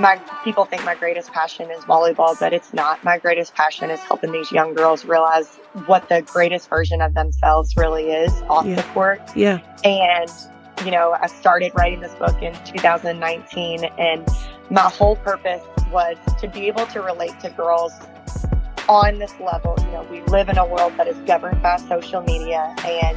my people think my greatest passion is volleyball, but it's not. My greatest passion is helping these young girls realize what the greatest version of themselves really is off Yeah. the court. Yeah. And, you know, I started writing this book in 2019, and my whole purpose was to be able to relate to girls on this level. You know, we live in a world that is governed by social media and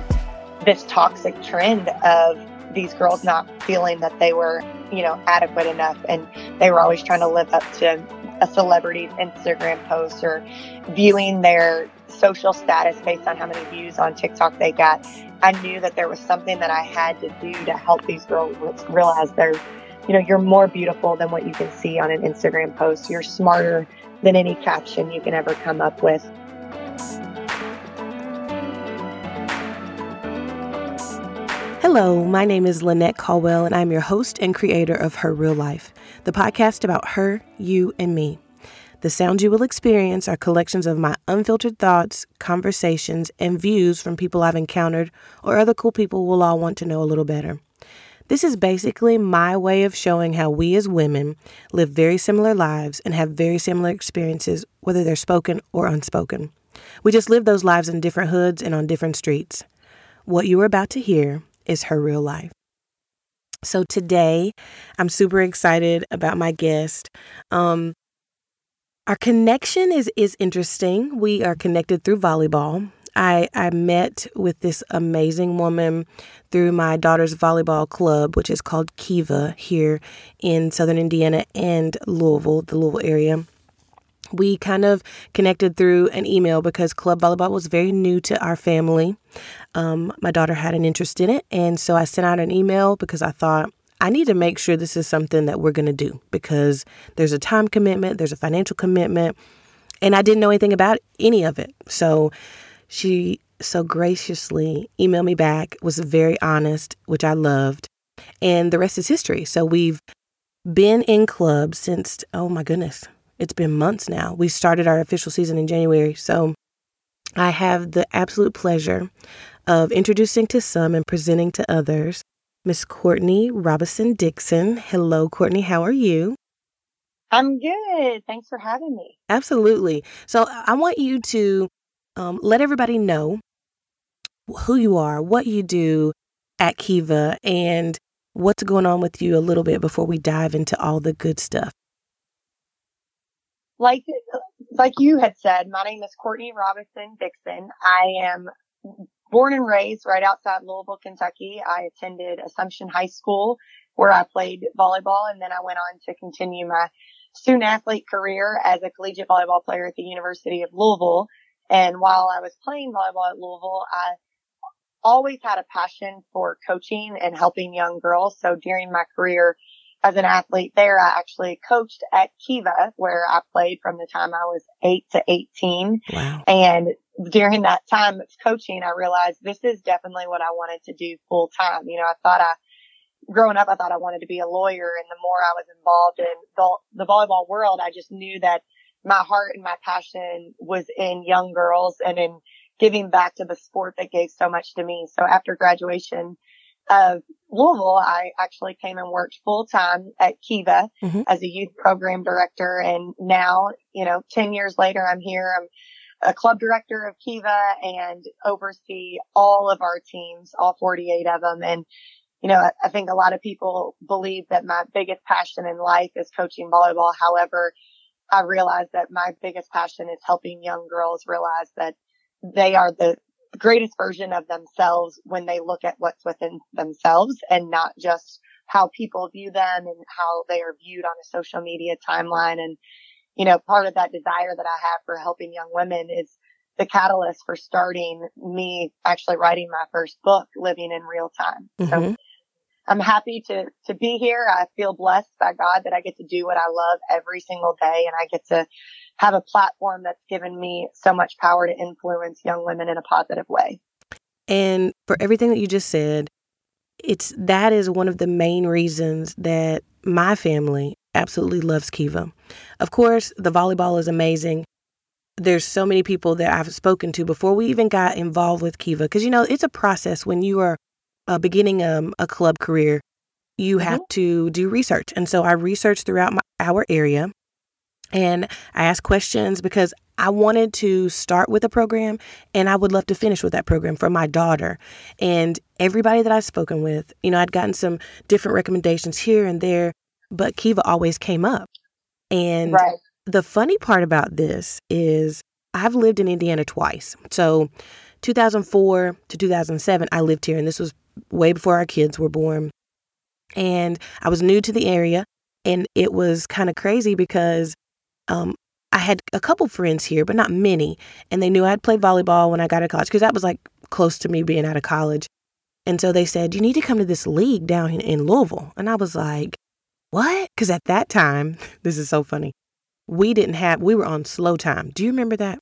this toxic trend of these girls not feeling that they were, you know, adequate enough and they were always trying to live up to a celebrity's Instagram post or viewing their social status based on how many views on TikTok they got. I knew that there was something that I had to do to help these girls realize they're, you know, you're more beautiful than what you can see on an Instagram post. You're smarter than any caption you can ever come up with. Hello, my name is Lynette Caldwell, and I'm your host and creator of Her Real Life, the podcast about her, you, and me. The sounds you will experience are collections of my unfiltered thoughts, conversations, and views from people I've encountered or other cool people we'll all want to know a little better. This is basically my way of showing how we as women live very similar lives and have very similar experiences, whether they're spoken or unspoken. We just live those lives in different hoods and on different streets. What you are about to hear is her real life. So today, I'm super excited about my guest. Um, our connection is is interesting. We are connected through volleyball. I, I met with this amazing woman through my daughter's volleyball club, which is called Kiva here in Southern Indiana and Louisville, the Louisville area. We kind of connected through an email because club volleyball was very new to our family. Um, my daughter had an interest in it, and so I sent out an email because I thought I need to make sure this is something that we're going to do because there's a time commitment, there's a financial commitment, and I didn't know anything about any of it. So she so graciously emailed me back, was very honest, which I loved, and the rest is history. So we've been in club since, oh my goodness, it's been months now. We started our official season in January. So I have the absolute pleasure of introducing to some and presenting to others Miss Courtney Robinson Dixon. Hello, Courtney. How are you? I'm good. Thanks for having me. Absolutely. So I want you to um, let everybody know who you are, what you do at Kiva, and what's going on with you a little bit before we dive into all the good stuff. Like like you had said, my name is Courtney Robinson Dixon. I am born and raised right outside Louisville, Kentucky. I attended Assumption High School where I played volleyball and then I went on to continue my student athlete career as a collegiate volleyball player at the University of Louisville. And while I was playing volleyball at Louisville, I always had a passion for coaching and helping young girls. So during my career as an athlete there, I actually coached at Kiva where I played from the time I was eight to 18. Wow. And during that time of coaching, I realized this is definitely what I wanted to do full time. You know, I thought I, growing up, I thought I wanted to be a lawyer. And the more I was involved in the, the volleyball world, I just knew that my heart and my passion was in young girls and in giving back to the sport that gave so much to me. So after graduation of Louisville, I actually came and worked full time at Kiva Mhm. as a youth program director. And now, you know, 10 years later, I'm here. I'm a club director of Kiva and oversee all of our teams, all 48 of them. And, you know, I, I think a lot of people believe that my biggest passion in life is coaching volleyball. However, I realize that my biggest passion is helping young girls realize that they are the greatest version of themselves when they look at what's within themselves and not just how people view them and how they are viewed on a social media timeline. And, you know, part of that desire that I have for helping young women is the catalyst for starting me actually writing my first book, Living in Real Time. So Mhm. I'm happy to, to be here. I feel blessed by God that I get to do what I love every single day and I get to have a platform that's given me so much power to influence young women in a positive way. And for everything that you just said, it's that is one of the main reasons that my family absolutely loves Kiva. Of course, the volleyball is amazing. There's so many people that I've spoken to before we even got involved with Kiva because you know it's a process when you are uh, beginning um, a club career. you have Mhm. to do research. And so I researched throughout my, our area and I asked questions because I wanted to start with a program and I would love to finish with that program for my daughter. And everybody that I've spoken with, you know, I'd gotten some different recommendations here and there, but Kiva always came up. And Right. the funny part about this is I've lived in Indiana twice. So 2004 to 2007, I lived here, and this was way before our kids were born. And I was new to the area, and it was kind of crazy because um, I had a couple friends here, but not many. And they knew I'd played volleyball when I got to college because that was like close to me being out of college. And so they said, You need to come to this league down in, in Louisville. And I was like, What? Because at that time, this is so funny. We didn't have, we were on slow time. Do you remember that?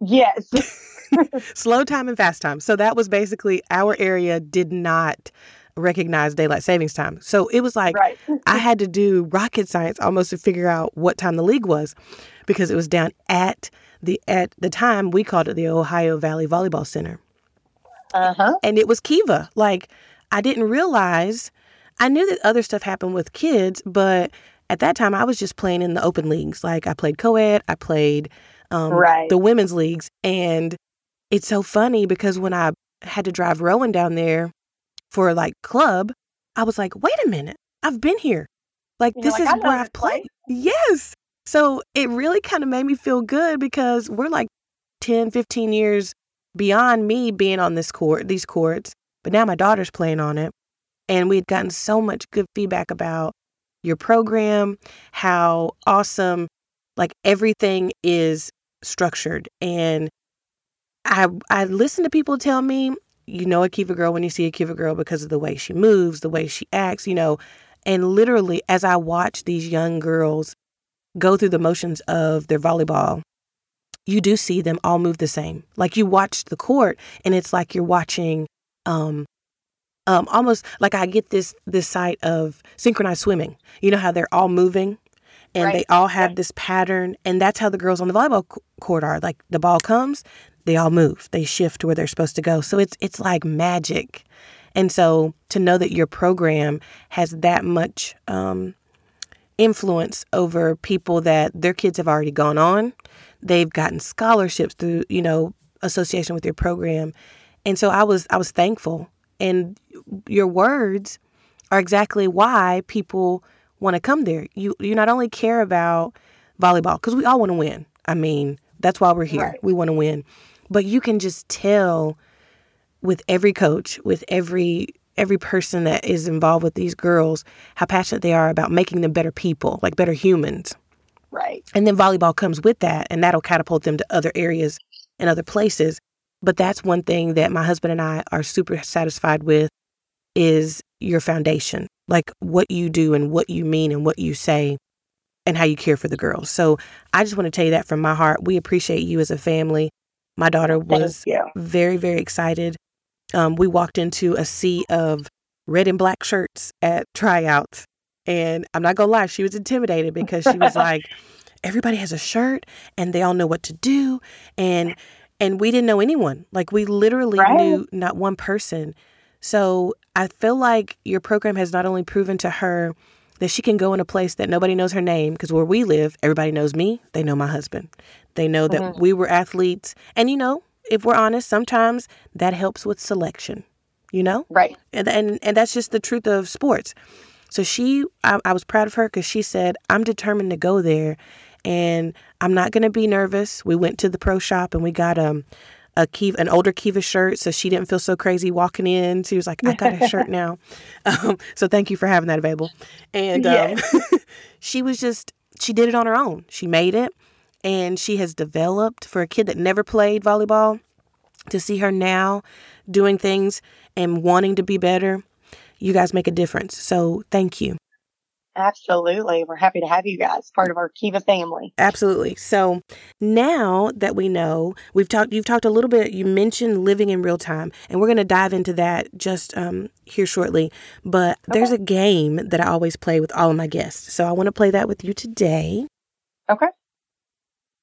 Yes. slow time and fast time. So that was basically our area did not recognize daylight savings time. So it was like right. I had to do rocket science almost to figure out what time the league was because it was down at the at the time we called it the Ohio Valley Volleyball Center. Uh huh. And it was Kiva. Like I didn't realize I knew that other stuff happened with kids, but at that time I was just playing in the open leagues. Like I played co-ed, I played um, Right. the women's leagues, and it's so funny because when I had to drive Rowan down there for like club, I was like, wait a minute, I've been here. Like You're this like, is "I where I've played. Yes. So it really kind of made me feel good because we're like 10, 15 years beyond me being on this court, these courts, but now my daughter's playing on it. And we had gotten so much good feedback about your program, how awesome, like everything is structured. And I I listen to people tell me, you know a Kiva girl when you see a Kiva girl because of the way she moves, the way she acts, you know. And literally, as I watch these young girls go through the motions of their volleyball, you do see them all move the same. Like you watch the court, and it's like you're watching, um, um, almost like I get this this sight of synchronized swimming. You know how they're all moving, and Right. they all have Right. this pattern, and that's how the girls on the volleyball court are. Like the ball comes, they all move, they shift to where they're supposed to go. So it's it's like magic. And so to know that your program has that much um, influence over people that their kids have already gone on, they've gotten scholarships through you know association with your program, and so I was I was thankful. And your words are exactly why people want to come there. You you not only care about volleyball because we all want to win. I mean that's why we're here. Right. We want to win, but you can just tell with every coach, with every every person that is involved with these girls, how passionate they are about making them better people, like better humans. Right. And then volleyball comes with that, and that'll catapult them to other areas and other places. But that's one thing that my husband and I are super satisfied with is your foundation, like what you do and what you mean and what you say and how you care for the girls. So I just want to tell you that from my heart. We appreciate you as a family. My daughter was very, very excited. Um, we walked into a sea of red and black shirts at tryouts. And I'm not going to lie, she was intimidated because she was like, everybody has a shirt and they all know what to do. And and we didn't know anyone. Like we literally Right. knew not one person. So I feel like your program has not only proven to her that she can go in a place that nobody knows her name, because where we live, everybody knows me, they know my husband. They know that Mhm. we were athletes. And you know, if we're honest, sometimes that helps with selection, you know? Right. And and, and that's just the truth of sports. So she, I, I was proud of her because she said, I'm determined to go there and I'm not going to be nervous. We went to the pro shop and we got um, a Kiva, an older Kiva shirt. So she didn't feel so crazy walking in. She was like, I got a shirt now. Um, so thank you for having that available. And um, she was just, she did it on her own. She made it and she has developed for a kid that never played volleyball to see her now doing things and wanting to be better. You guys make a difference. So thank you. Absolutely. We're happy to have you guys part of our Kiva family. Absolutely. So now that we know, we've talked. You've talked a little bit. You mentioned living in real time, and we're going to dive into that just um, here shortly. But there's a game that I always play with all of my guests. So I want to play that with you today. Okay.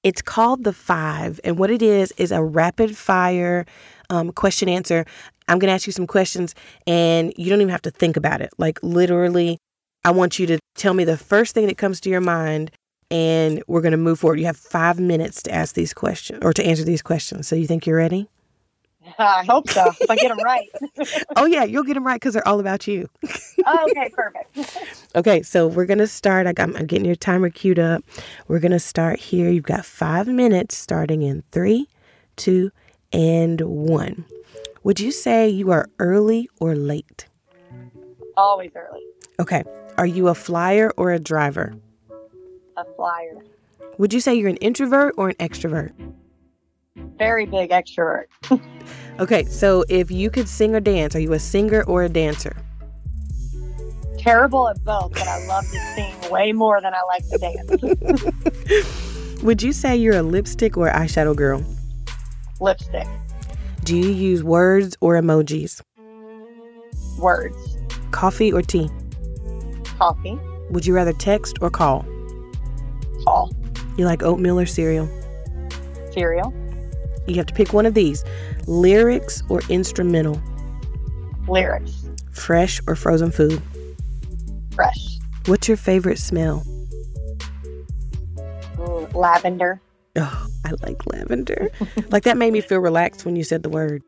It's called the Five, and what it is is a rapid fire um, question answer. I'm going to ask you some questions and you don't even have to think about it. Like, literally, I want you to tell me the first thing that comes to your mind and we're going to move forward. You have five minutes to ask these questions or to answer these questions. So, you think you're ready? I hope so. If I get them right. oh, yeah, you'll get them right because they're all about you. oh, okay, perfect. okay, so we're going to start. I got, I'm getting your timer queued up. We're going to start here. You've got five minutes starting in three, two, and one. Would you say you are early or late? Always early. Okay. Are you a flyer or a driver? A flyer. Would you say you're an introvert or an extrovert? Very big extrovert. okay, so if you could sing or dance, are you a singer or a dancer? Terrible at both, but I love to sing way more than I like to dance. Would you say you're a lipstick or eyeshadow girl? Lipstick. Do you use words or emojis? Words. Coffee or tea? Coffee. Would you rather text or call? Call. You like oatmeal or cereal? Cereal. You have to pick one of these lyrics or instrumental? Lyrics. Fresh or frozen food? Fresh. What's your favorite smell? Ooh, lavender. Oh, I like lavender. like that made me feel relaxed when you said the word.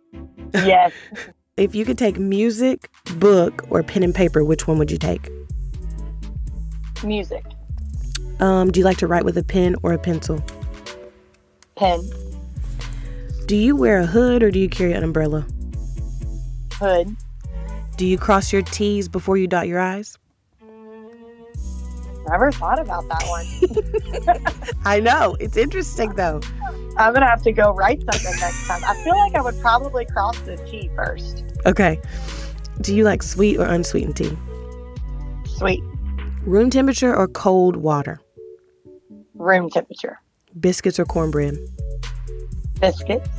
Yes. if you could take music, book, or pen and paper, which one would you take? Music. Um, do you like to write with a pen or a pencil? Pen. Do you wear a hood or do you carry an umbrella? Hood. Do you cross your T's before you dot your I's? Never thought about that one. I know. It's interesting though. I'm going to have to go write something next time. I feel like I would probably cross the T first. Okay. Do you like sweet or unsweetened tea? Sweet. Room temperature or cold water? Room temperature. Biscuits or cornbread? Biscuits.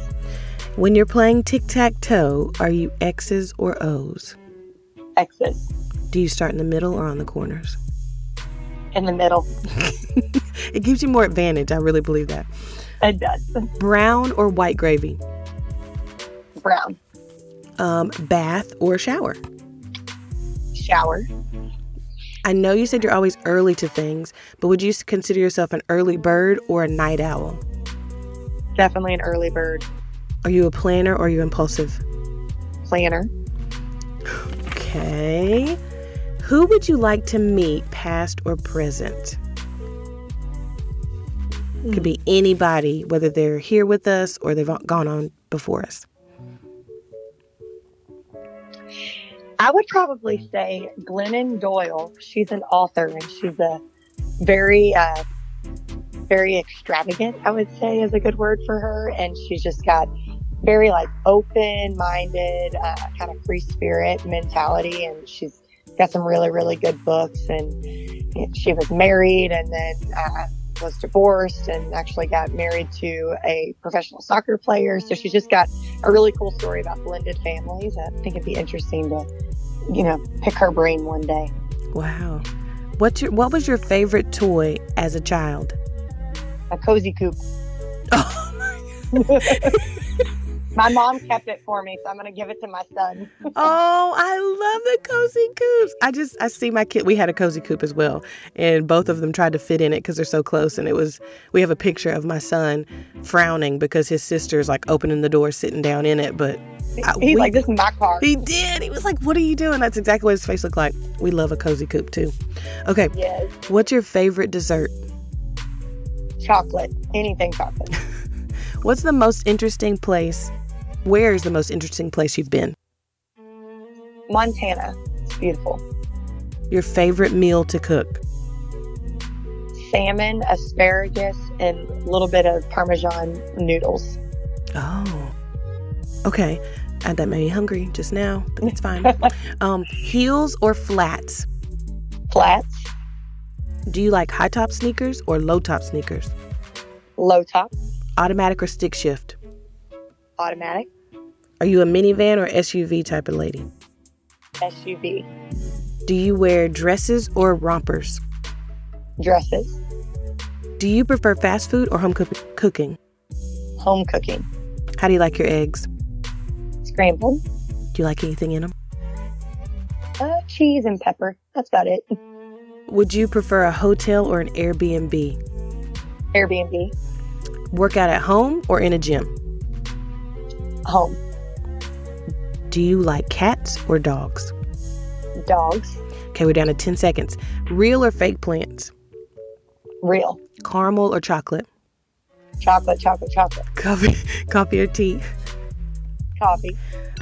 When you're playing tic tac toe, are you X's or O's? X's. Do you start in the middle or on the corners? In the middle. it gives you more advantage. I really believe that. It does. Brown or white gravy? Brown. Um, bath or shower? Shower. I know you said you're always early to things, but would you consider yourself an early bird or a night owl? Definitely an early bird. Are you a planner or are you impulsive? Planner. Okay. Who would you like to meet, past or present? Could be hmm. anybody, whether they're here with us or they've gone on before us. I would probably say Glennon Doyle. She's an author and she's a very, uh, very extravagant, I would say is a good word for her. And she's just got very like open minded, uh, kind of free spirit mentality. And she's got some really, really good books. And she was married and then, uh, was divorced and actually got married to a professional soccer player. So she's just got a really cool story about blended families. I think it'd be interesting to, you know, pick her brain one day. Wow. What's your what was your favorite toy as a child? A Cozy Coupe. Oh my My mom kept it for me, so I'm gonna give it to my son. oh, I love the Cozy Coupes. I just I see my kid. We had a Cozy Coupe as well, and both of them tried to fit in it because they're so close. And it was we have a picture of my son frowning because his sister's like opening the door, sitting down in it. But he's we, like, "This is my car." He did. He was like, "What are you doing?" That's exactly what his face looked like. We love a Cozy Coupe too. Okay. Yes. What's your favorite dessert? Chocolate. Anything chocolate. What's the most interesting place where is the most interesting place you've been? Montana. It's beautiful. Your favorite meal to cook? Salmon, asparagus, and a little bit of Parmesan noodles. Oh. Okay. And that made me hungry just now, but it's fine. um, heels or flats? Flats. Do you like high top sneakers or low top sneakers? Low top. Automatic or stick shift? Automatic. Are you a minivan or SUV type of lady? SUV. Do you wear dresses or rompers? Dresses. Do you prefer fast food or home co- cooking? Home cooking. How do you like your eggs? Scrambled. Do you like anything in them? Uh, cheese and pepper. That's about it. Would you prefer a hotel or an Airbnb? Airbnb. Work out at home or in a gym? Home. Do you like cats or dogs? Dogs. Okay, we're down to 10 seconds. Real or fake plants? Real. Caramel or chocolate? Chocolate, chocolate, chocolate. Coffee, coffee or tea? Coffee.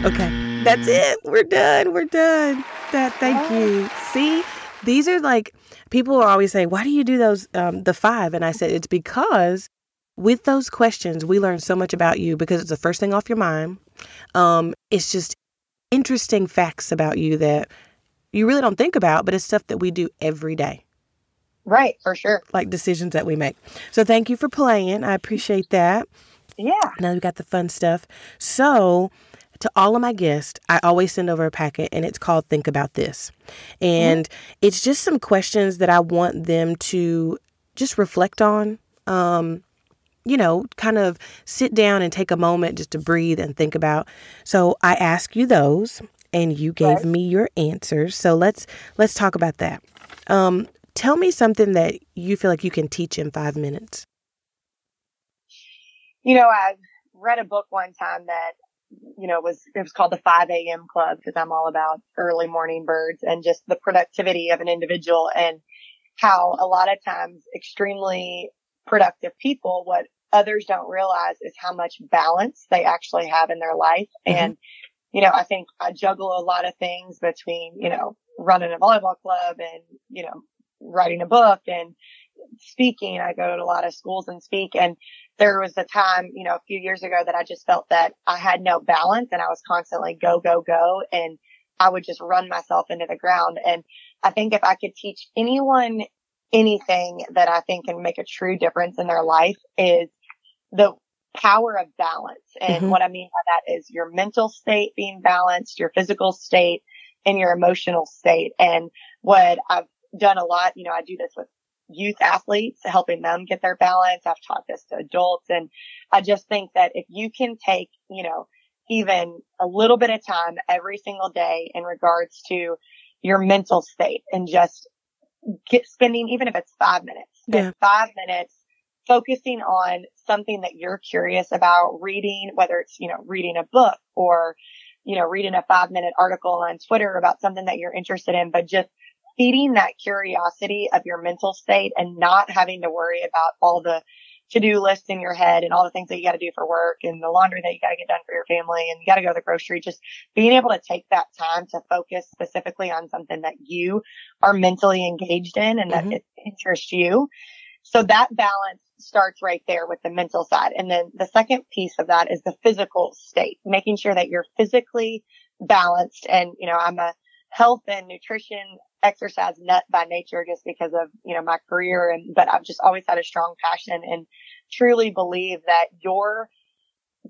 Okay, that's it. We're done. We're done. That. Thank you. See, these are like people are always saying, "Why do you do those?" Um, the five, and I said it's because with those questions we learn so much about you because it's the first thing off your mind. Um, it's just interesting facts about you that you really don't think about, but it's stuff that we do every day. Right, for sure. Like decisions that we make. So thank you for playing. I appreciate that. Yeah. Now we got the fun stuff. So, to all of my guests, I always send over a packet and it's called Think About This. And mm-hmm. it's just some questions that I want them to just reflect on. Um, you know, kind of sit down and take a moment just to breathe and think about. So I ask you those and you gave right. me your answers. So let's let's talk about that. Um, tell me something that you feel like you can teach in five minutes. You know, I read a book one time that you know was it was called the 5 a.m. Club because I'm all about early morning birds and just the productivity of an individual and how a lot of times extremely productive people what others don't realize is how much balance they actually have in their life mm-hmm. and you know, I think I juggle a lot of things between, you know, running a volleyball club and, you know, writing a book and speaking. I go to a lot of schools and speak. And there was a time, you know, a few years ago that I just felt that I had no balance and I was constantly go, go, go. And I would just run myself into the ground. And I think if I could teach anyone anything that I think can make a true difference in their life is the power of balance. And mm-hmm. what I mean by that is your mental state being balanced, your physical state and your emotional state. And what I've done a lot, you know, I do this with youth athletes, helping them get their balance. I've taught this to adults. And I just think that if you can take, you know, even a little bit of time every single day in regards to your mental state and just get spending, even if it's five minutes, yeah. five minutes focusing on something that you're curious about reading, whether it's, you know, reading a book or, you know, reading a five minute article on Twitter about something that you're interested in, but just feeding that curiosity of your mental state and not having to worry about all the to-do list in your head and all the things that you got to do for work and the laundry that you got to get done for your family and you got to go to the grocery. Just being able to take that time to focus specifically on something that you are mentally engaged in and that mm-hmm. it interests you. So that balance starts right there with the mental side. And then the second piece of that is the physical state, making sure that you're physically balanced. And, you know, I'm a health and nutrition exercise nut by nature just because of, you know, my career. And, but I've just always had a strong passion and truly believe that your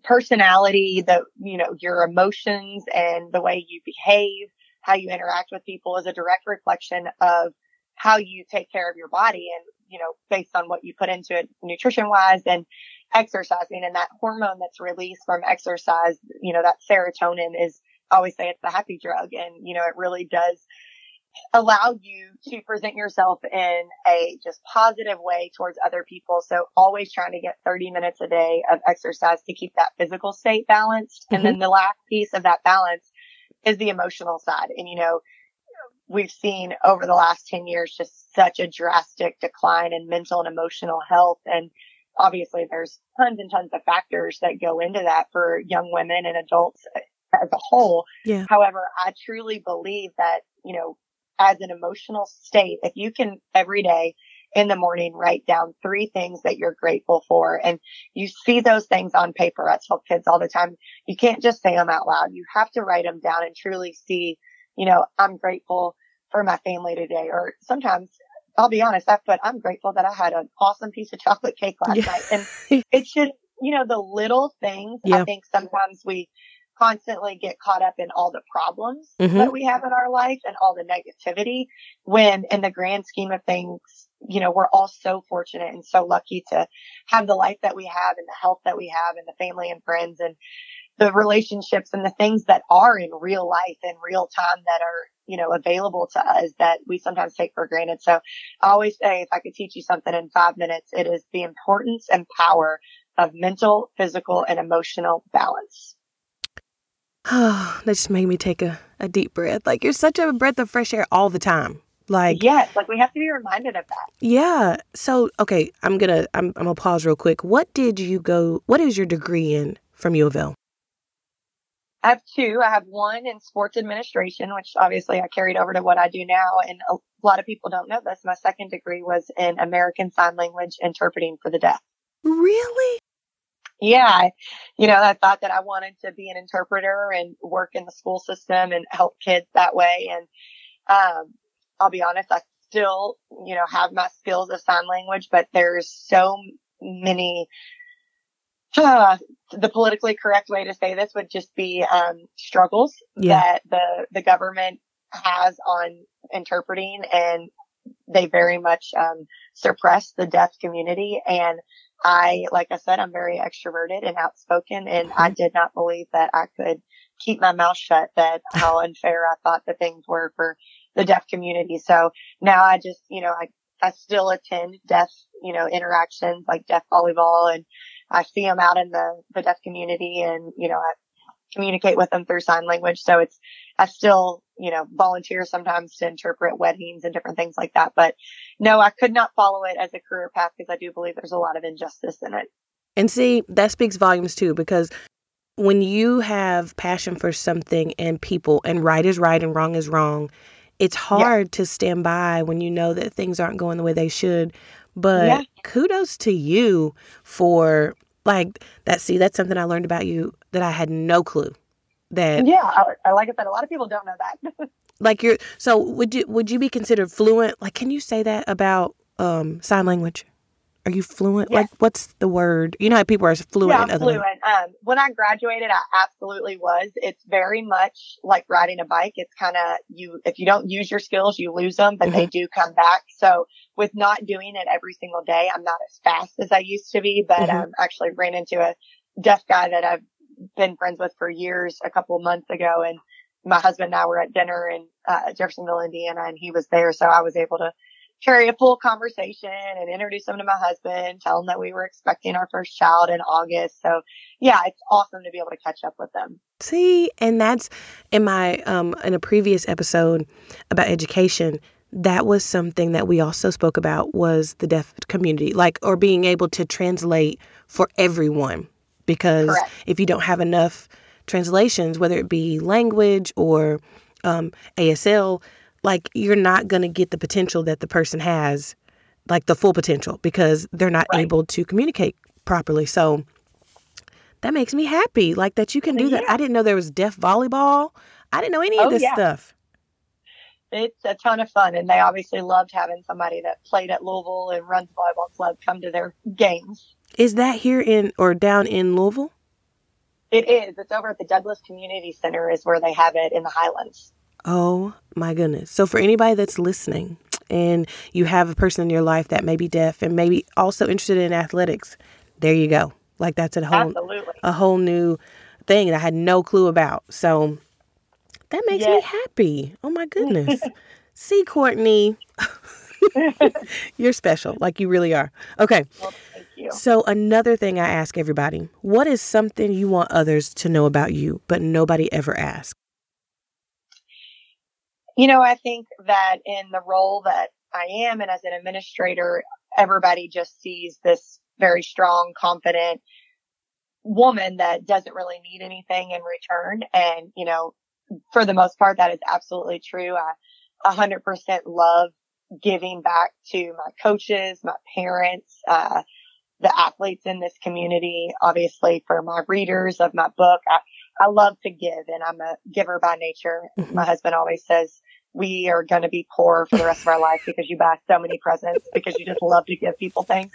personality, the, you know, your emotions and the way you behave, how you interact with people is a direct reflection of how you take care of your body and, you know, based on what you put into it nutrition wise and exercising and that hormone that's released from exercise, you know, that serotonin is I always say it's the happy drug and, you know, it really does allow you to present yourself in a just positive way towards other people. So always trying to get 30 minutes a day of exercise to keep that physical state balanced. Mm-hmm. And then the last piece of that balance is the emotional side. And, you know, we've seen over the last 10 years just such a drastic decline in mental and emotional health. And obviously there's tons and tons of factors that go into that for young women and adults as a whole. Yeah. However, I truly believe that, you know, as an emotional state, if you can every day in the morning write down three things that you're grateful for and you see those things on paper. I tell kids all the time, you can't just say them out loud. You have to write them down and truly see, you know, I'm grateful for my family today. Or sometimes I'll be honest, I put, I'm grateful that I had an awesome piece of chocolate cake last yeah. night. And it should, you know, the little things, yeah. I think sometimes we constantly get caught up in all the problems mm-hmm. that we have in our life and all the negativity when in the grand scheme of things, you know, we're all so fortunate and so lucky to have the life that we have and the health that we have and the family and friends and the relationships and the things that are in real life in real time that are, you know, available to us that we sometimes take for granted. So I always say if I could teach you something in five minutes, it is the importance and power of mental, physical, and emotional balance. Oh, that just made me take a, a deep breath. Like you're such a breath of fresh air all the time. Like yes, like we have to be reminded of that. Yeah. So okay, I'm gonna I'm I'm gonna pause real quick. What did you go? What is your degree in from U of L? I have two. I have one in sports administration, which obviously I carried over to what I do now. And a lot of people don't know this. My second degree was in American Sign Language interpreting for the deaf. Really? Yeah, you know, I thought that I wanted to be an interpreter and work in the school system and help kids that way. And, um, I'll be honest, I still, you know, have my skills of sign language, but there's so many, uh, the politically correct way to say this would just be, um, struggles yeah. that the, the government has on interpreting and they very much, um, suppress the deaf community. And I, like I said, I'm very extroverted and outspoken and I mm-hmm. did not believe that I could keep my mouth shut that how unfair I thought the things were for the deaf community. So now I just, you know, I, I still attend deaf, you know, interactions like deaf volleyball and I see them out in the, the deaf community and, you know, I communicate with them through sign language. So it's, I still, you know, volunteer sometimes to interpret weddings and different things like that. But no, I could not follow it as a career path because I do believe there's a lot of injustice in it. And see, that speaks volumes too, because when you have passion for something and people and right is right and wrong is wrong, it's hard yeah. to stand by when you know that things aren't going the way they should. But yeah. kudos to you for like that. See, that's something I learned about you that I had no clue. That yeah, I, like I said, a lot of people don't know that. like you're so would you would you be considered fluent? Like, can you say that about um, sign language? Are you fluent? Like, what's the word? You know how people are fluent. Yeah, I'm fluent. Um, when I graduated, I absolutely was. It's very much like riding a bike. It's kind of you. If you don't use your skills, you lose them, but mm-hmm. they do come back. So with not doing it every single day, I'm not as fast as I used to be. But mm-hmm. um, actually ran into a deaf guy that I've been friends with for years a couple months ago, and my husband and I were at dinner in uh, Jeffersonville, Indiana, and he was there, so I was able to carry a full conversation and introduce him to my husband, tell him that we were expecting our first child in August. So yeah, it's awesome to be able to catch up with them. See, and that's in my um in a previous episode about education that was something that we also spoke about was the deaf community like or being able to translate for everyone because Correct. if you don't have enough translations whether it be language or um, ASL like you're not going to get the potential that the person has, like the full potential, because they're not right. able to communicate properly. So that makes me happy, like that you can do yeah. that. I didn't know there was deaf volleyball. I didn't know any oh, of this yeah. stuff. It's a ton of fun, and they obviously loved having somebody that played at Louisville and runs volleyball club come to their games. Is that here in or down in Louisville? It is. It's over at the Douglass Community Center, is where they have it in the Highlands. Oh my goodness. So, for anybody that's listening and you have a person in your life that may be deaf and maybe also interested in athletics, there you go. Like, that's a whole, Absolutely. a whole new thing that I had no clue about. So, that makes yes. me happy. Oh my goodness. See, Courtney, you're special. Like, you really are. Okay. Well, so, another thing I ask everybody what is something you want others to know about you, but nobody ever asks? You know, I think that in the role that I am and as an administrator, everybody just sees this very strong, confident woman that doesn't really need anything in return. And, you know, for the most part, that is absolutely true. I hundred percent love giving back to my coaches, my parents, uh, the athletes in this community, obviously for my readers of my book. I, I love to give and I'm a giver by nature. Mm-hmm. My husband always says, we are going to be poor for the rest of our life because you buy so many presents because you just love to give people things.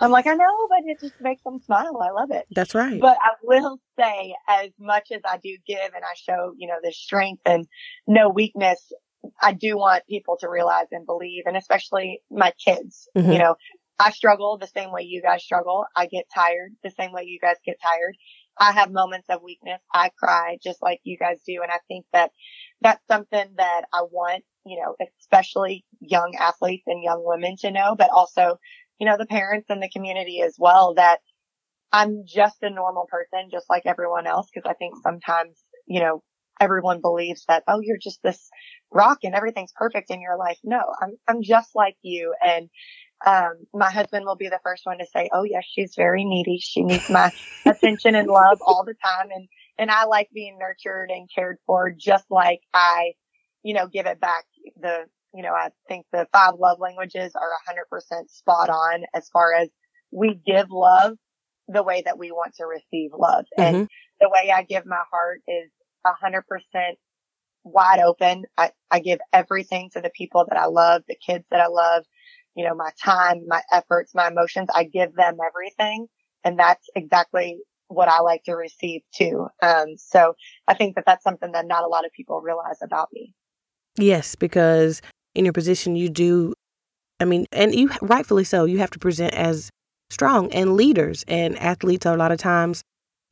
I'm like, I know, but it just makes them smile. I love it. That's right. But I will say, as much as I do give and I show, you know, this strength and no weakness, I do want people to realize and believe, and especially my kids. Mm-hmm. You know, I struggle the same way you guys struggle. I get tired the same way you guys get tired. I have moments of weakness. I cry just like you guys do. And I think that that's something that I want, you know, especially young athletes and young women to know, but also, you know, the parents and the community as well that I'm just a normal person, just like everyone else. Cause I think sometimes, you know, everyone believes that, oh, you're just this rock and everything's perfect in your life. No, I'm, I'm just like you. And, um, my husband will be the first one to say, oh yes, she's very needy. She needs my attention and love all the time. And, and I like being nurtured and cared for just like I, you know, give it back. The, you know, I think the five love languages are a hundred percent spot on as far as we give love the way that we want to receive love. Mm-hmm. And the way I give my heart is a hundred percent wide open. I, I give everything to the people that I love, the kids that I love, you know, my time, my efforts, my emotions. I give them everything. And that's exactly what I like to receive too. Um, so I think that that's something that not a lot of people realize about me. Yes, because in your position, you do, I mean, and you rightfully so, you have to present as strong and leaders. And athletes are a lot of times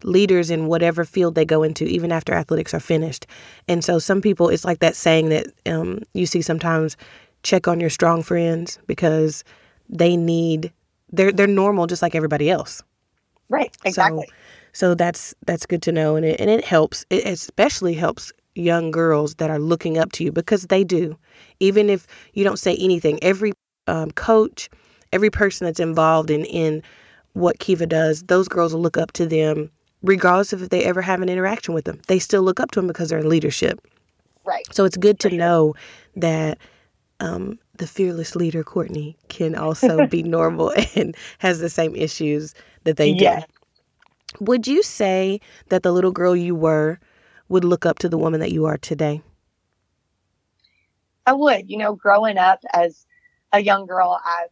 leaders in whatever field they go into, even after athletics are finished. And so some people, it's like that saying that um, you see sometimes check on your strong friends because they need, they're, they're normal just like everybody else. Right, exactly. So, so that's that's good to know, and it and it helps. It especially helps young girls that are looking up to you because they do. Even if you don't say anything, every um, coach, every person that's involved in in what Kiva does, those girls will look up to them regardless of if they ever have an interaction with them. They still look up to them because they're in leadership. Right. So it's good to know that um, the fearless leader, Courtney, can also be normal and has the same issues that they do. Would you say that the little girl you were would look up to the woman that you are today? I would. You know, growing up as a young girl, I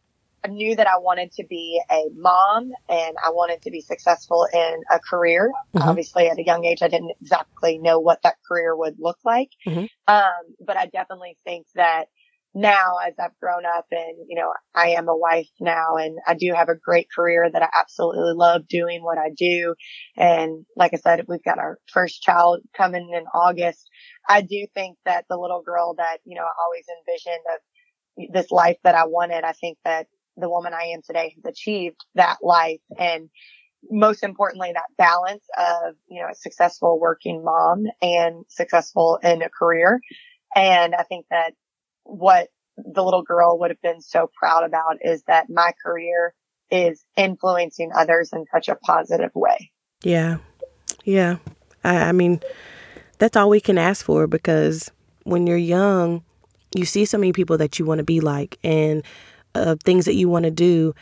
I knew that I wanted to be a mom and I wanted to be successful in a career. Mm-hmm. Obviously, at a young age, I didn't exactly know what that career would look like. Mm-hmm. Um, but I definitely think that now as I've grown up and, you know, I am a wife now and I do have a great career that I absolutely love doing what I do. And like I said, we've got our first child coming in August. I do think that the little girl that, you know, I always envisioned of this life that I wanted, I think that the woman I am today has achieved that life and most importantly, that balance of, you know, a successful working mom and successful in a career. And I think that what the little girl would have been so proud about is that my career is influencing others in such a positive way. Yeah. Yeah. I, I mean, that's all we can ask for because when you're young, you see so many people that you want to be like and uh, things that you want to do.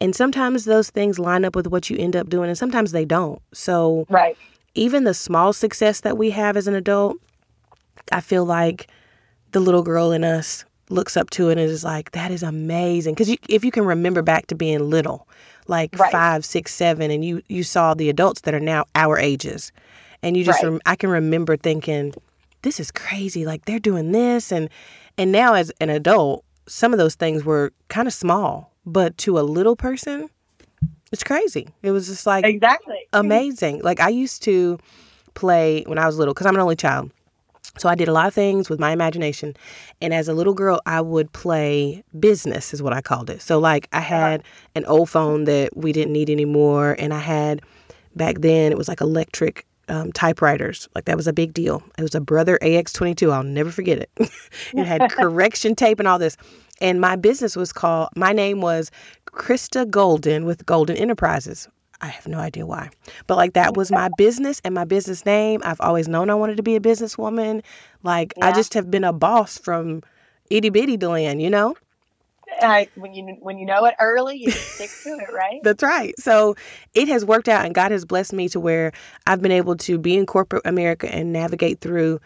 And sometimes those things line up with what you end up doing, and sometimes they don't. So, right. even the small success that we have as an adult, I feel like the little girl in us looks up to it and is like, that is amazing. Because if you can remember back to being little, like right. five, six, seven, and you you saw the adults that are now our ages, and you just right. rem- I can remember thinking, this is crazy. Like they're doing this, and and now as an adult, some of those things were kind of small, but to a little person, it's crazy. It was just like exactly amazing. Like I used to play when I was little because I'm an only child. So I did a lot of things with my imagination. And as a little girl, I would play business, is what I called it. So, like, I had an old phone that we didn't need anymore. And I had, back then, it was like electric um, typewriters. Like, that was a big deal. It was a Brother AX22. I'll never forget it. it had correction tape and all this. And my business was called, my name was Krista Golden with Golden Enterprises. I have no idea why. But like that was my business and my business name. I've always known I wanted to be a businesswoman. Like yeah. I just have been a boss from itty bitty land, you know? I, when you when you know it early, you stick to it, right? That's right. So it has worked out, and God has blessed me to where I've been able to be in corporate America and navigate through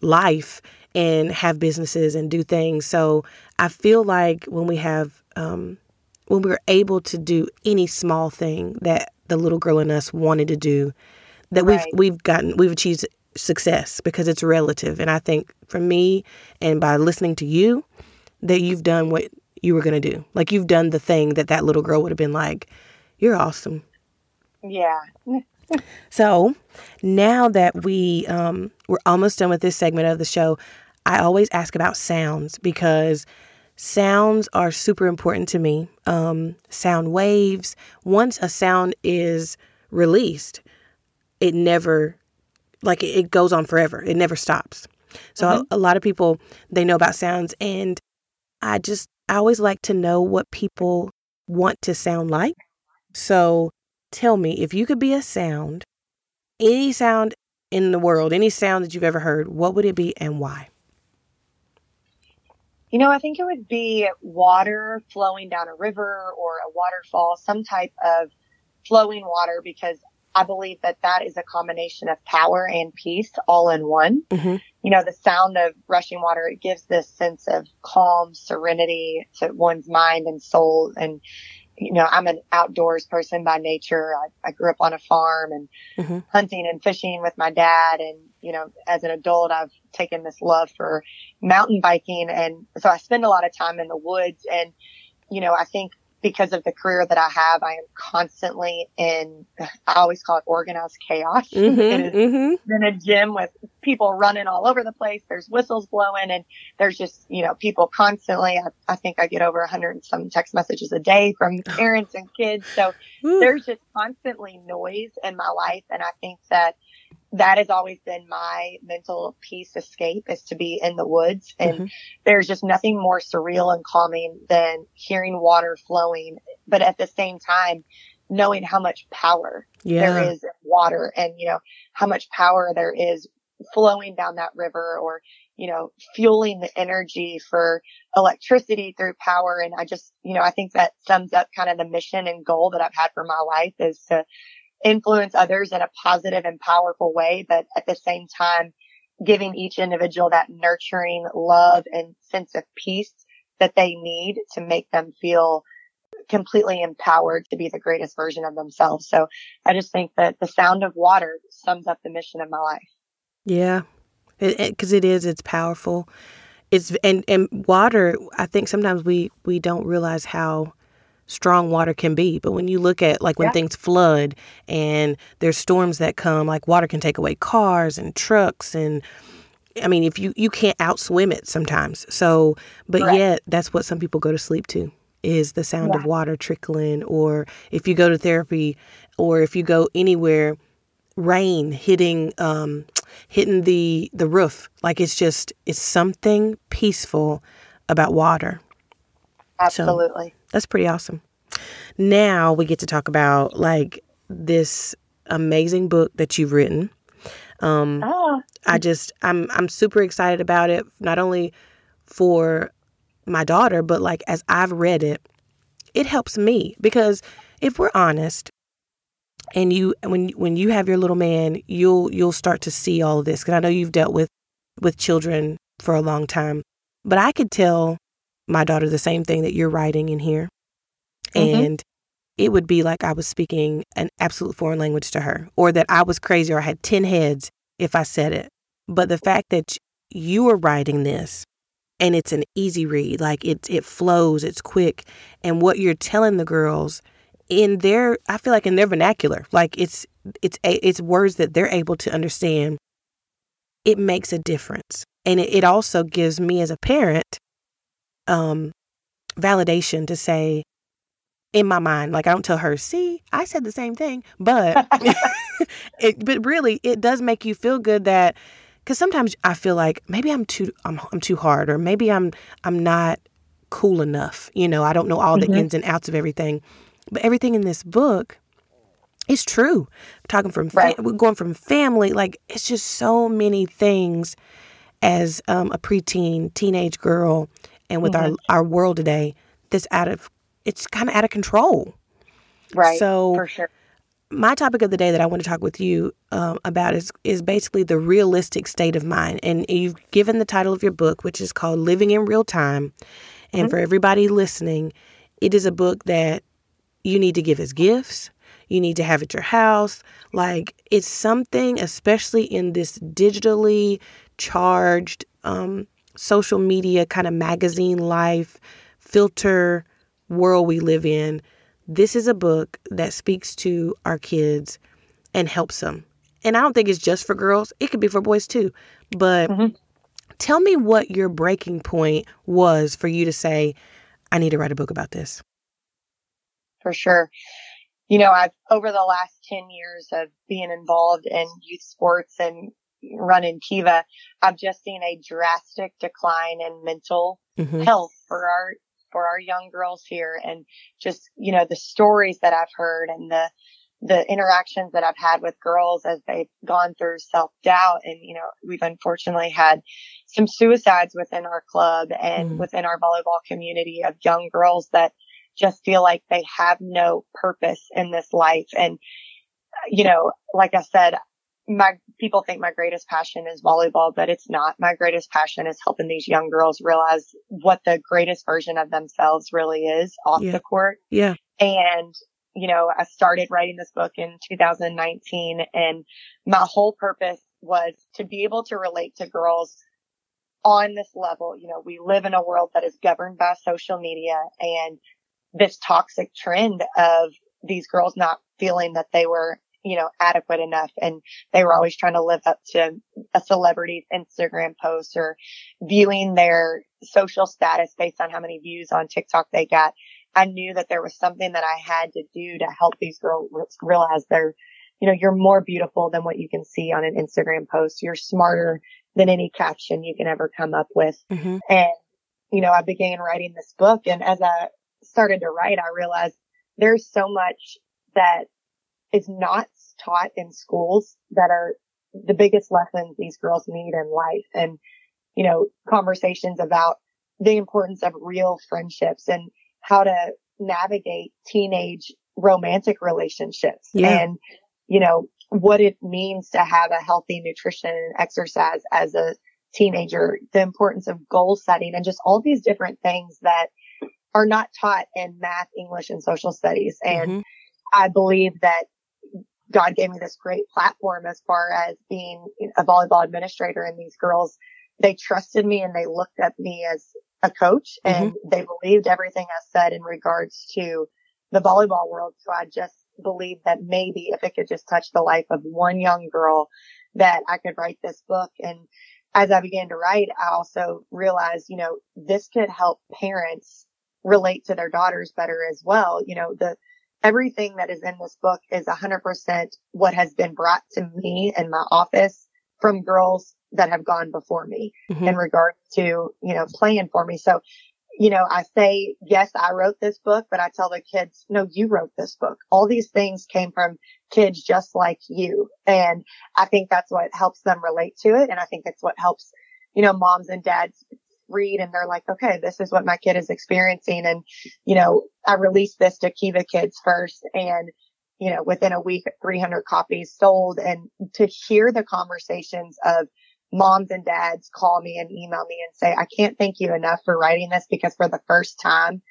life and have businesses and do things. So I feel like when we have um, when we're able to do any small thing that the little girl in us wanted to do that right. we've we've gotten we've achieved success because it's relative. And i think for me and by listening to you that you've done what you were going to do. Like you've done the thing that that little girl would have been like you're awesome. Yeah. So now that we um, we're almost done with this segment of the show, I always ask about sounds because sounds are super important to me. Um, sound waves. Once a sound is released, it never like it goes on forever. It never stops. So mm-hmm. a, a lot of people they know about sounds, and I just I always like to know what people want to sound like. So tell me if you could be a sound, any sound in the world, any sound that you've ever heard, what would it be and why? You know, I think it would be water flowing down a river or a waterfall, some type of flowing water, because I believe that that is a combination of power and peace all in one. Mm-hmm. You know, the sound of rushing water, it gives this sense of calm, serenity to one's mind and soul. And you know, I'm an outdoors person by nature. I, I grew up on a farm and mm-hmm. hunting and fishing with my dad. And, you know, as an adult, I've taken this love for mountain biking. And so I spend a lot of time in the woods. And, you know, I think because of the career that I have, I am constantly in, I always call it organized chaos. Mm-hmm, mm-hmm. in a gym with people running all over the place. There's whistles blowing and there's just, you know, people constantly. I, I think I get over a hundred and some text messages a day from parents and kids. So there's just constantly noise in my life. And I think that that has always been my mental peace escape is to be in the woods. And mm-hmm. there's just nothing more surreal and calming than hearing water flowing, but at the same time, knowing how much power yeah. there is in water and, you know, how much power there is flowing down that river or, you know, fueling the energy for electricity through power. And I just, you know, I think that sums up kind of the mission and goal that I've had for my life is to influence others in a positive and powerful way, but at the same time, giving each individual that nurturing love and sense of peace that they need to make them feel completely empowered to be the greatest version of themselves. So I just think that the sound of water sums up the mission of my life. Yeah. Because it, it, it is, it's powerful. It's and and water. I think sometimes we we don't realize how strong water can be. But when you look at like when yeah. things flood and there's storms that come, like water can take away cars and trucks and I mean, if you you can't outswim it sometimes. So, but yet that's what some people go to sleep to is the sound yeah. of water trickling or if you go to therapy or if you go anywhere rain hitting um hitting the the roof like it's just it's something peaceful about water absolutely so, that's pretty awesome. Now we get to talk about like this amazing book that you've written. Um, oh. I just I'm I'm super excited about it. Not only for my daughter, but like as I've read it, it helps me because if we're honest, and you when when you have your little man, you'll you'll start to see all of this. Because I know you've dealt with with children for a long time, but I could tell my daughter the same thing that you're writing in here. Mm-hmm. And it would be like I was speaking an absolute foreign language to her, or that I was crazy or I had 10 heads if I said it. But the fact that you are writing this and it's an easy read, like it, it flows, it's quick. And what you're telling the girls in their, I feel like in their vernacular, like it's, it's, it's words that they're able to understand. It makes a difference. And it, it also gives me as a parent um, validation to say, in my mind, like I don't tell her, see, I said the same thing, but it, but really, it does make you feel good that because sometimes I feel like maybe I'm too I'm, I'm too hard, or maybe I'm I'm not cool enough. You know, I don't know all the mm-hmm. ins and outs of everything, but everything in this book is true. I'm talking from right. going from family, like it's just so many things as um, a preteen, teenage girl and with mm-hmm. our, our world today that's out of it's kind of out of control right so for sure my topic of the day that I want to talk with you um, about is is basically the realistic state of mind, and you've given the title of your book, which is called "Living in Real Time." And mm-hmm. for everybody listening, it is a book that you need to give as gifts. You need to have at your house. Like it's something, especially in this digitally charged um, social media kind of magazine life filter world we live in, this is a book that speaks to our kids and helps them. And I don't think it's just for girls, it could be for boys too. But mm-hmm. tell me what your breaking point was for you to say, I need to write a book about this. For sure. You know, I've over the last 10 years of being involved in youth sports and running Kiva, I've just seen a drastic decline in mental mm-hmm. health for our for our young girls here and just, you know, the stories that I've heard and the, the interactions that I've had with girls as they've gone through self doubt. And, you know, we've unfortunately had some suicides within our club and mm within our volleyball community of young girls that just feel like they have no purpose in this life. And, you know, like I said, my people think my greatest passion is volleyball, but it's not. My greatest passion is helping these young girls realize what the greatest version of themselves really is off yeah. the court. Yeah. And, you know, I started writing this book in 2019 and my whole purpose was to be able to relate to girls on this level. You know, we live in a world that is governed by social media and this toxic trend of these girls not feeling that they were you know, adequate enough. And they were always trying to live up to a celebrity's Instagram post or viewing their social status based on how many views on TikTok they got. I knew that there was something that I had to do to help these girls realize they're, you know, you're more beautiful than what you can see on an Instagram post. You're smarter than any caption you can ever come up with. Mm-hmm. And, you know, I began writing this book and as I started to write, I realized there's so much that is not taught in schools that are the biggest lessons these girls need in life and, you know, conversations about the importance of real friendships and how to navigate teenage romantic relationships yeah. and, you know, what it means to have a healthy nutrition and exercise as a teenager, the importance of goal setting and just all these different things that are not taught in math, English, and social studies. And mm-hmm. I believe that God gave me this great platform as far as being a volleyball administrator and these girls, they trusted me and they looked at me as a coach and mm-hmm. they believed everything I said in regards to the volleyball world. So I just believed that maybe if it could just touch the life of one young girl that I could write this book. And as I began to write, I also realized, you know, this could help parents relate to their daughters better as well. You know, the, everything that is in this book is 100% what has been brought to me in my office from girls that have gone before me mm-hmm. in regards to, you know, playing for me. So, you know, I say, yes, I wrote this book, but I tell the kids, no, you wrote this book. All these things came from kids just like you. And I think that's what helps them relate to it. And I think it's what helps, you know, moms and dads read and they're like, okay, this is what my kid is experiencing. And, you know, I released this to Kiva kids first and, you know, within a week, 300 copies sold and to hear the conversations of moms and dads call me and email me and say, I can't thank you enough for writing this because for the first time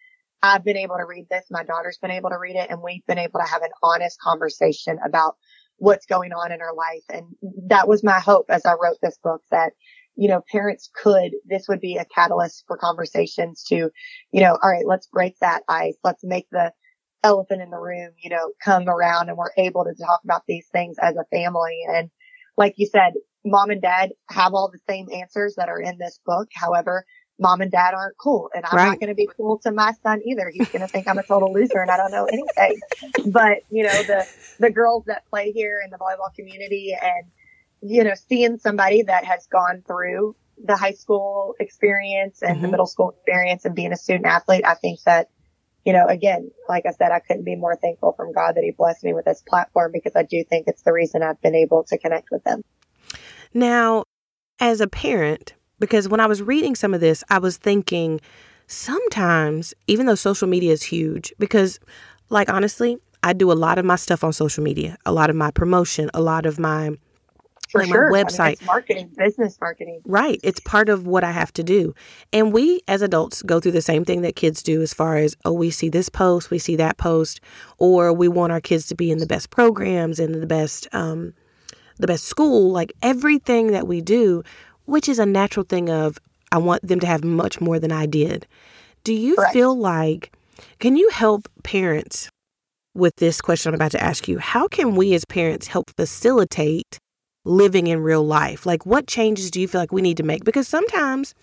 I've been able to read this. My daughter's been able to read it and we've been able to have an honest conversation about what's going on in our life. And that was my hope as I wrote this book that you know, parents could, this would be a catalyst for conversations to, you know, all right, let's break that ice. Let's make the elephant in the room, you know, come around and we're able to talk about these things as a family. And like you said, mom and dad have all the same answers that are in this book. However, mom and dad aren't cool and I'm right. not going to be cool to my son either. He's going to think I'm a total loser and I don't know anything. But, you know, the, the girls that play here in the volleyball community and, you know, seeing somebody that has gone through the high school experience and mm-hmm. the middle school experience and being a student athlete, I think that, you know, again, like I said, I couldn't be more thankful from God that he blessed me with this platform because I do think it's the reason I've been able to connect with them. Now, as a parent, because when I was reading some of this, I was thinking sometimes, even though social media is huge, because like honestly, I do a lot of my stuff on social media, a lot of my promotion, a lot of my for like sure. my website. I mean, marketing, business marketing. Right. It's part of what I have to do. And we as adults go through the same thing that kids do as far as, oh, we see this post, we see that post, or we want our kids to be in the best programs and the best um the best school, like everything that we do, which is a natural thing of I want them to have much more than I did. Do you Correct. feel like can you help parents with this question I'm about to ask you. How can we as parents help facilitate living in real life? Like, what changes do you feel like we need to make? Because sometimes,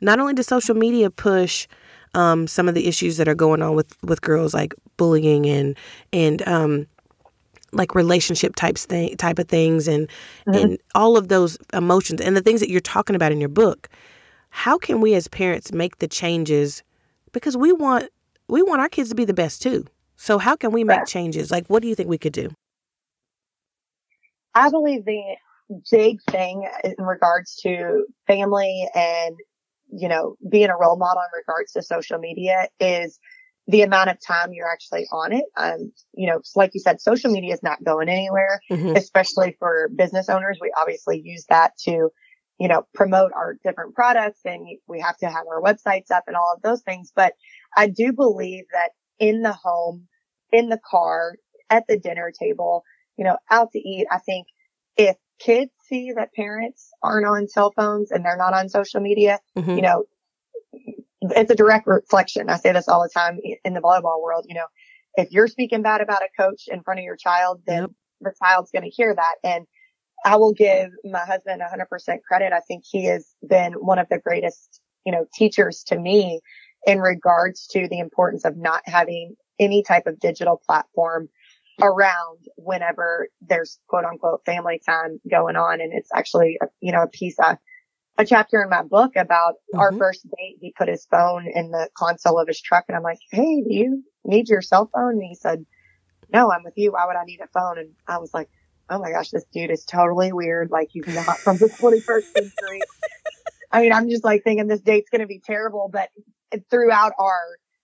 not only does social media push um, some of the issues that are going on with with girls, like bullying and and um, like relationship types thing type of things, and mm-hmm. and all of those emotions and the things that you're talking about in your book. How can we as parents make the changes? Because we want we want our kids to be the best too. So how can we make changes? Like, what do you think we could do? I believe the big thing in regards to family and, you know, being a role model in regards to social media is the amount of time you're actually on it. Um, you know, like you said, social media is not going anywhere, mm-hmm. especially for business owners. We obviously use that to, you know, promote our different products and we have to have our websites up and all of those things. But I do believe that in the home, in the car, at the dinner table, you know, out to eat. I think if kids see that parents aren't on cell phones and they're not on social media, mm-hmm. you know, it's a direct reflection. I say this all the time in the volleyball world, you know, if you're speaking bad about a coach in front of your child, then yep. the child's going to hear that. And I will give my husband 100% credit. I think he has been one of the greatest, you know, teachers to me in regards to the importance of not having any type of digital platform around whenever there's quote unquote family time going on. And it's actually, a, you know, a piece of a chapter in my book about mm-hmm. our first date. He put his phone in the console of his truck and I'm like, Hey, do you need your cell phone? And he said, no, I'm with you. Why would I need a phone? And I was like, Oh my gosh, this dude is totally weird. Like he's not from the 21st century. I mean, I'm just like thinking this date's going to be terrible, but throughout our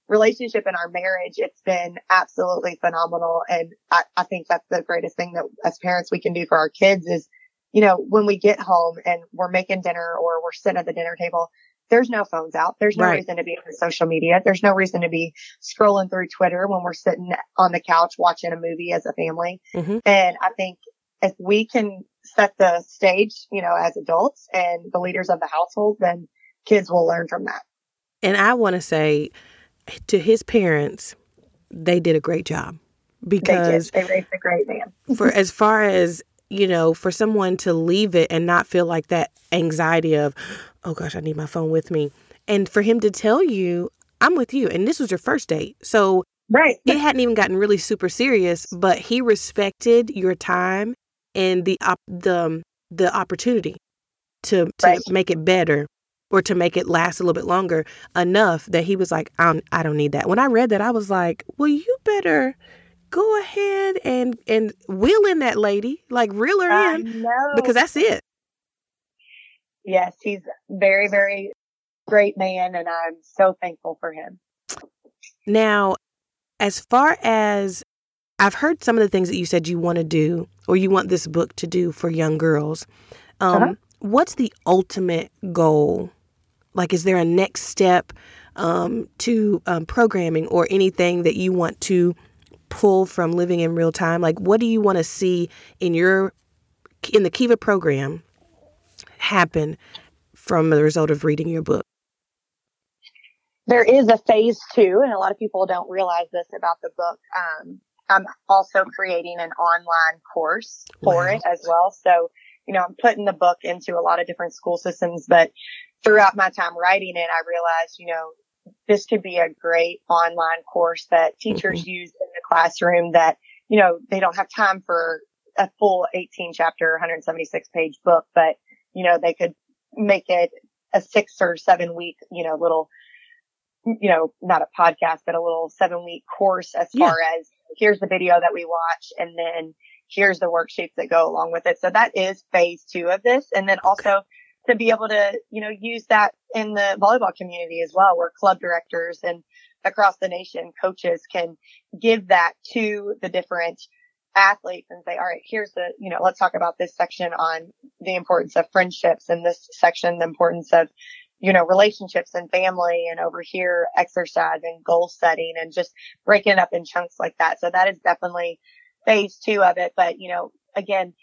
relationship and our marriage, it's been absolutely phenomenal. And I, I think that's the greatest thing that as parents we can do for our kids is, you know, when we get home and we're making dinner or we're sitting at the dinner table, there's no phones out. There's no right. reason to be on social media. There's no reason to be scrolling through Twitter when we're sitting on the couch watching a movie as a family. Mm-hmm. And I think if we can set the stage, you know, as adults and the leaders of the household, then kids will learn from that. And I want to say to his parents, they did a great job because they, they raised a great man. for as far as you know, for someone to leave it and not feel like that anxiety of, oh gosh, I need my phone with me, and for him to tell you, I'm with you, and this was your first date, so right, it hadn't even gotten really super serious, but he respected your time and the op- the the opportunity to to right. make it better or to make it last a little bit longer enough that he was like, I don't, I don't need that. When I read that, I was like, well, you better go ahead and and wheel in that lady, like reel her I in, know. because that's it. Yes, he's very, very great man, and I'm so thankful for him. Now, as far as I've heard some of the things that you said you want to do, or you want this book to do for young girls. Um, uh-huh. What's the ultimate goal like, is there a next step um, to um, programming or anything that you want to pull from living in real time? Like, what do you want to see in your in the Kiva program happen from the result of reading your book? There is a phase two, and a lot of people don't realize this about the book. Um, I'm also creating an online course for wow. it as well. So, you know, I'm putting the book into a lot of different school systems, but throughout my time writing it, I realized, you know, this could be a great online course that teachers mm-hmm. use in the classroom that, you know, they don't have time for a full 18 chapter, 176 page book, but, you know, they could make it a six or seven week, you know, little, you know, not a podcast, but a little seven week course as yeah. far as here's the video that we watch and then here's the worksheets that go along with it. So that is phase two of this. And then also to be able to, you know, use that in the volleyball community as well, where club directors and across the nation coaches can give that to the different athletes and say, all right, here's the, you know, let's talk about this section on the importance of friendships and this section, the importance of, you know, relationships and family and over here exercise and goal setting and just breaking it up in chunks like that. So that is definitely phase two of it. But, you know, again,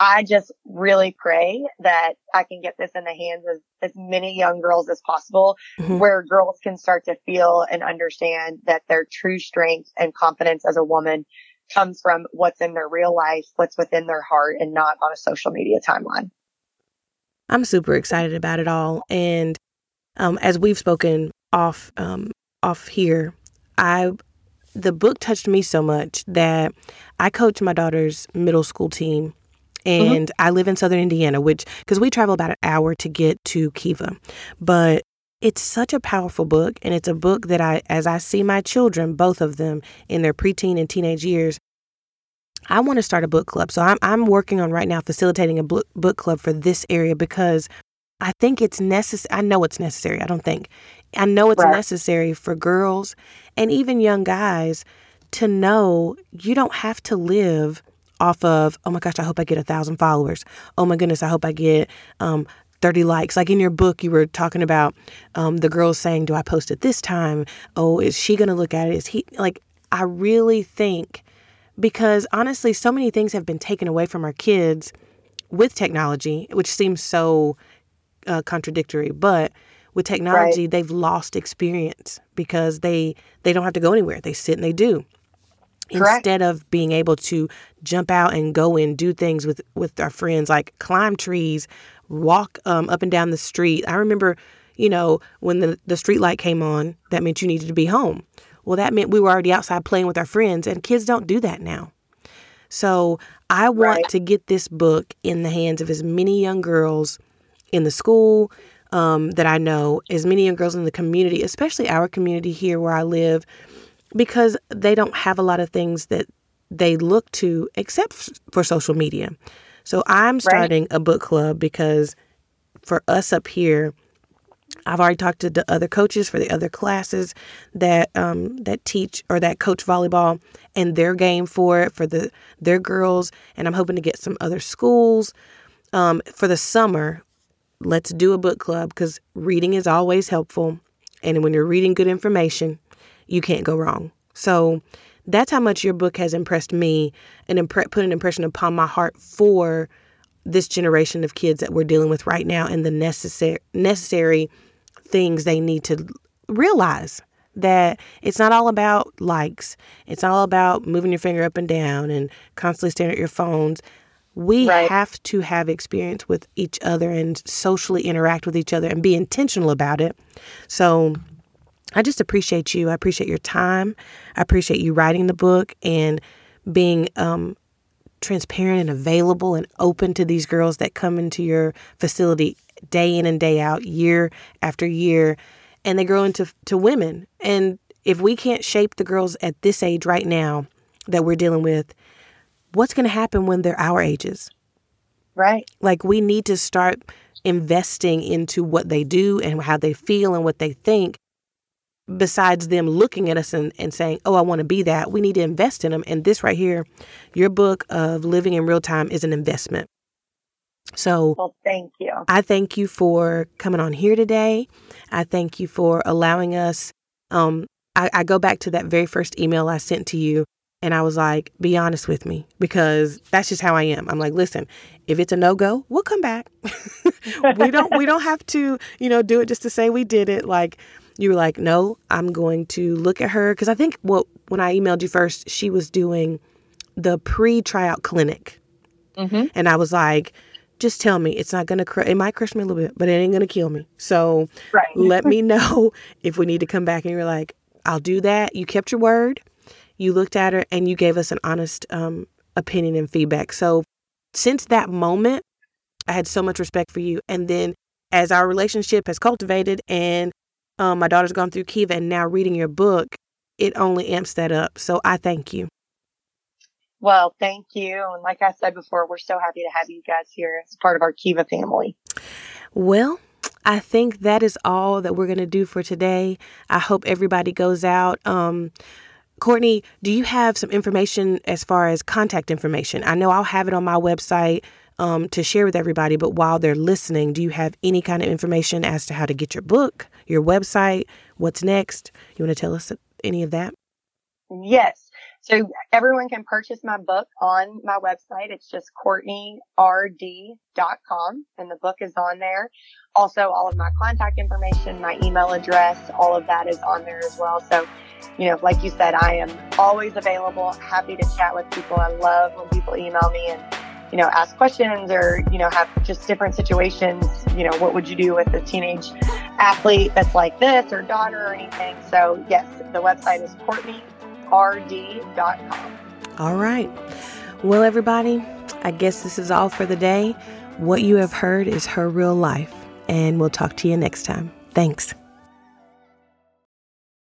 I just really pray that I can get this in the hands of as many young girls as possible mm-hmm. where girls can start to feel and understand that their true strength and confidence as a woman comes from what's in their real life, what's within their heart and not on a social media timeline. I'm super excited about it all. And um, as we've spoken off um, off here, I the book touched me so much that I coach my daughter's middle school team. And mm-hmm. I live in southern Indiana, which because we travel about an hour to get to Kiva, but it's such a powerful book, and it's a book that I, as I see my children, both of them in their preteen and teenage years, I want to start a book club. So I'm I'm working on right now facilitating a book book club for this area because I think it's necessary. I know it's necessary. I don't think. I know it's right. necessary for girls and even young guys to know you don't have to live off of, oh my gosh, I hope I get a thousand followers. Oh my goodness, I hope I get um, 30 likes. Like in your book, you were talking about um, the girls saying, Do I post it this time? Oh, is she going to look at it? Is he like, I really think because honestly, so many things have been taken away from our kids with technology, which seems so uh, contradictory, but with technology right. they've lost experience because they they don't have to go anywhere they sit and they do Correct. instead of being able to jump out and go and do things with with our friends like climb trees walk um, up and down the street i remember you know when the, the street light came on that meant you needed to be home well that meant we were already outside playing with our friends and kids don't do that now so i want right. to get this book in the hands of as many young girls in the school um, that i know as many young girls in the community especially our community here where i live because they don't have a lot of things that they look to except for social media. So I'm starting right. a book club because for us up here, I've already talked to the other coaches for the other classes that um, that teach or that coach volleyball, and their game for it for the their girls. And I'm hoping to get some other schools um, for the summer. Let's do a book club because reading is always helpful, and when you're reading good information, you can't go wrong. So that's how much your book has impressed me and impre- put an impression upon my heart for this generation of kids that we're dealing with right now and the necessary necessary things they need to realize that it's not all about likes. It's all about moving your finger up and down and constantly staring at your phones. We right. have to have experience with each other and socially interact with each other and be intentional about it. So I just appreciate you. I appreciate your time. I appreciate you writing the book and being um, transparent and available and open to these girls that come into your facility day in and day out, year after year, and they grow into to women. And if we can't shape the girls at this age right now that we're dealing with, what's going to happen when they're our ages? Right. Like we need to start investing into what they do and how they feel and what they think besides them looking at us and, and saying, Oh, I want to be that, we need to invest in them. And this right here, your book of living in real time is an investment. So, well, thank you. I thank you for coming on here today. I thank you for allowing us. Um, I, I go back to that very first email I sent to you, and I was like, "Be honest with me," because that's just how I am. I'm like, "Listen, if it's a no go, we'll come back. we don't we don't have to, you know, do it just to say we did it. Like, you were like, no, I'm going to look at her. Because I think what when I emailed you first, she was doing the pre tryout clinic. Mm-hmm. And I was like, just tell me it's not going to, cr- it might crush me a little bit, but it ain't going to kill me. So right. let me know if we need to come back. And you're like, I'll do that. You kept your word. You looked at her and you gave us an honest um, opinion and feedback. So since that moment, I had so much respect for you. And then as our relationship has cultivated and um, my daughter's gone through Kiva and now reading your book, it only amps that up. So I thank you. Well, thank you. And like I said before, we're so happy to have you guys here as part of our Kiva family. Well, I think that is all that we're going to do for today. I hope everybody goes out. Um, Courtney, do you have some information as far as contact information? I know I'll have it on my website um, to share with everybody, but while they're listening, do you have any kind of information as to how to get your book, your website, what's next? You want to tell us any of that? Yes. So everyone can purchase my book on my website. It's just CourtneyRD.com and the book is on there. Also, all of my contact information, my email address, all of that is on there as well. So, you know, like you said, I am always available, happy to chat with people. I love when people email me and, you know, ask questions or, you know, have just different situations. You know, what would you do with a teenage athlete that's like this or daughter or anything? So, yes, the website is Courtney rd.com. All right. Well, everybody, I guess this is all for the day. What you have heard is her real life, and we'll talk to you next time. Thanks.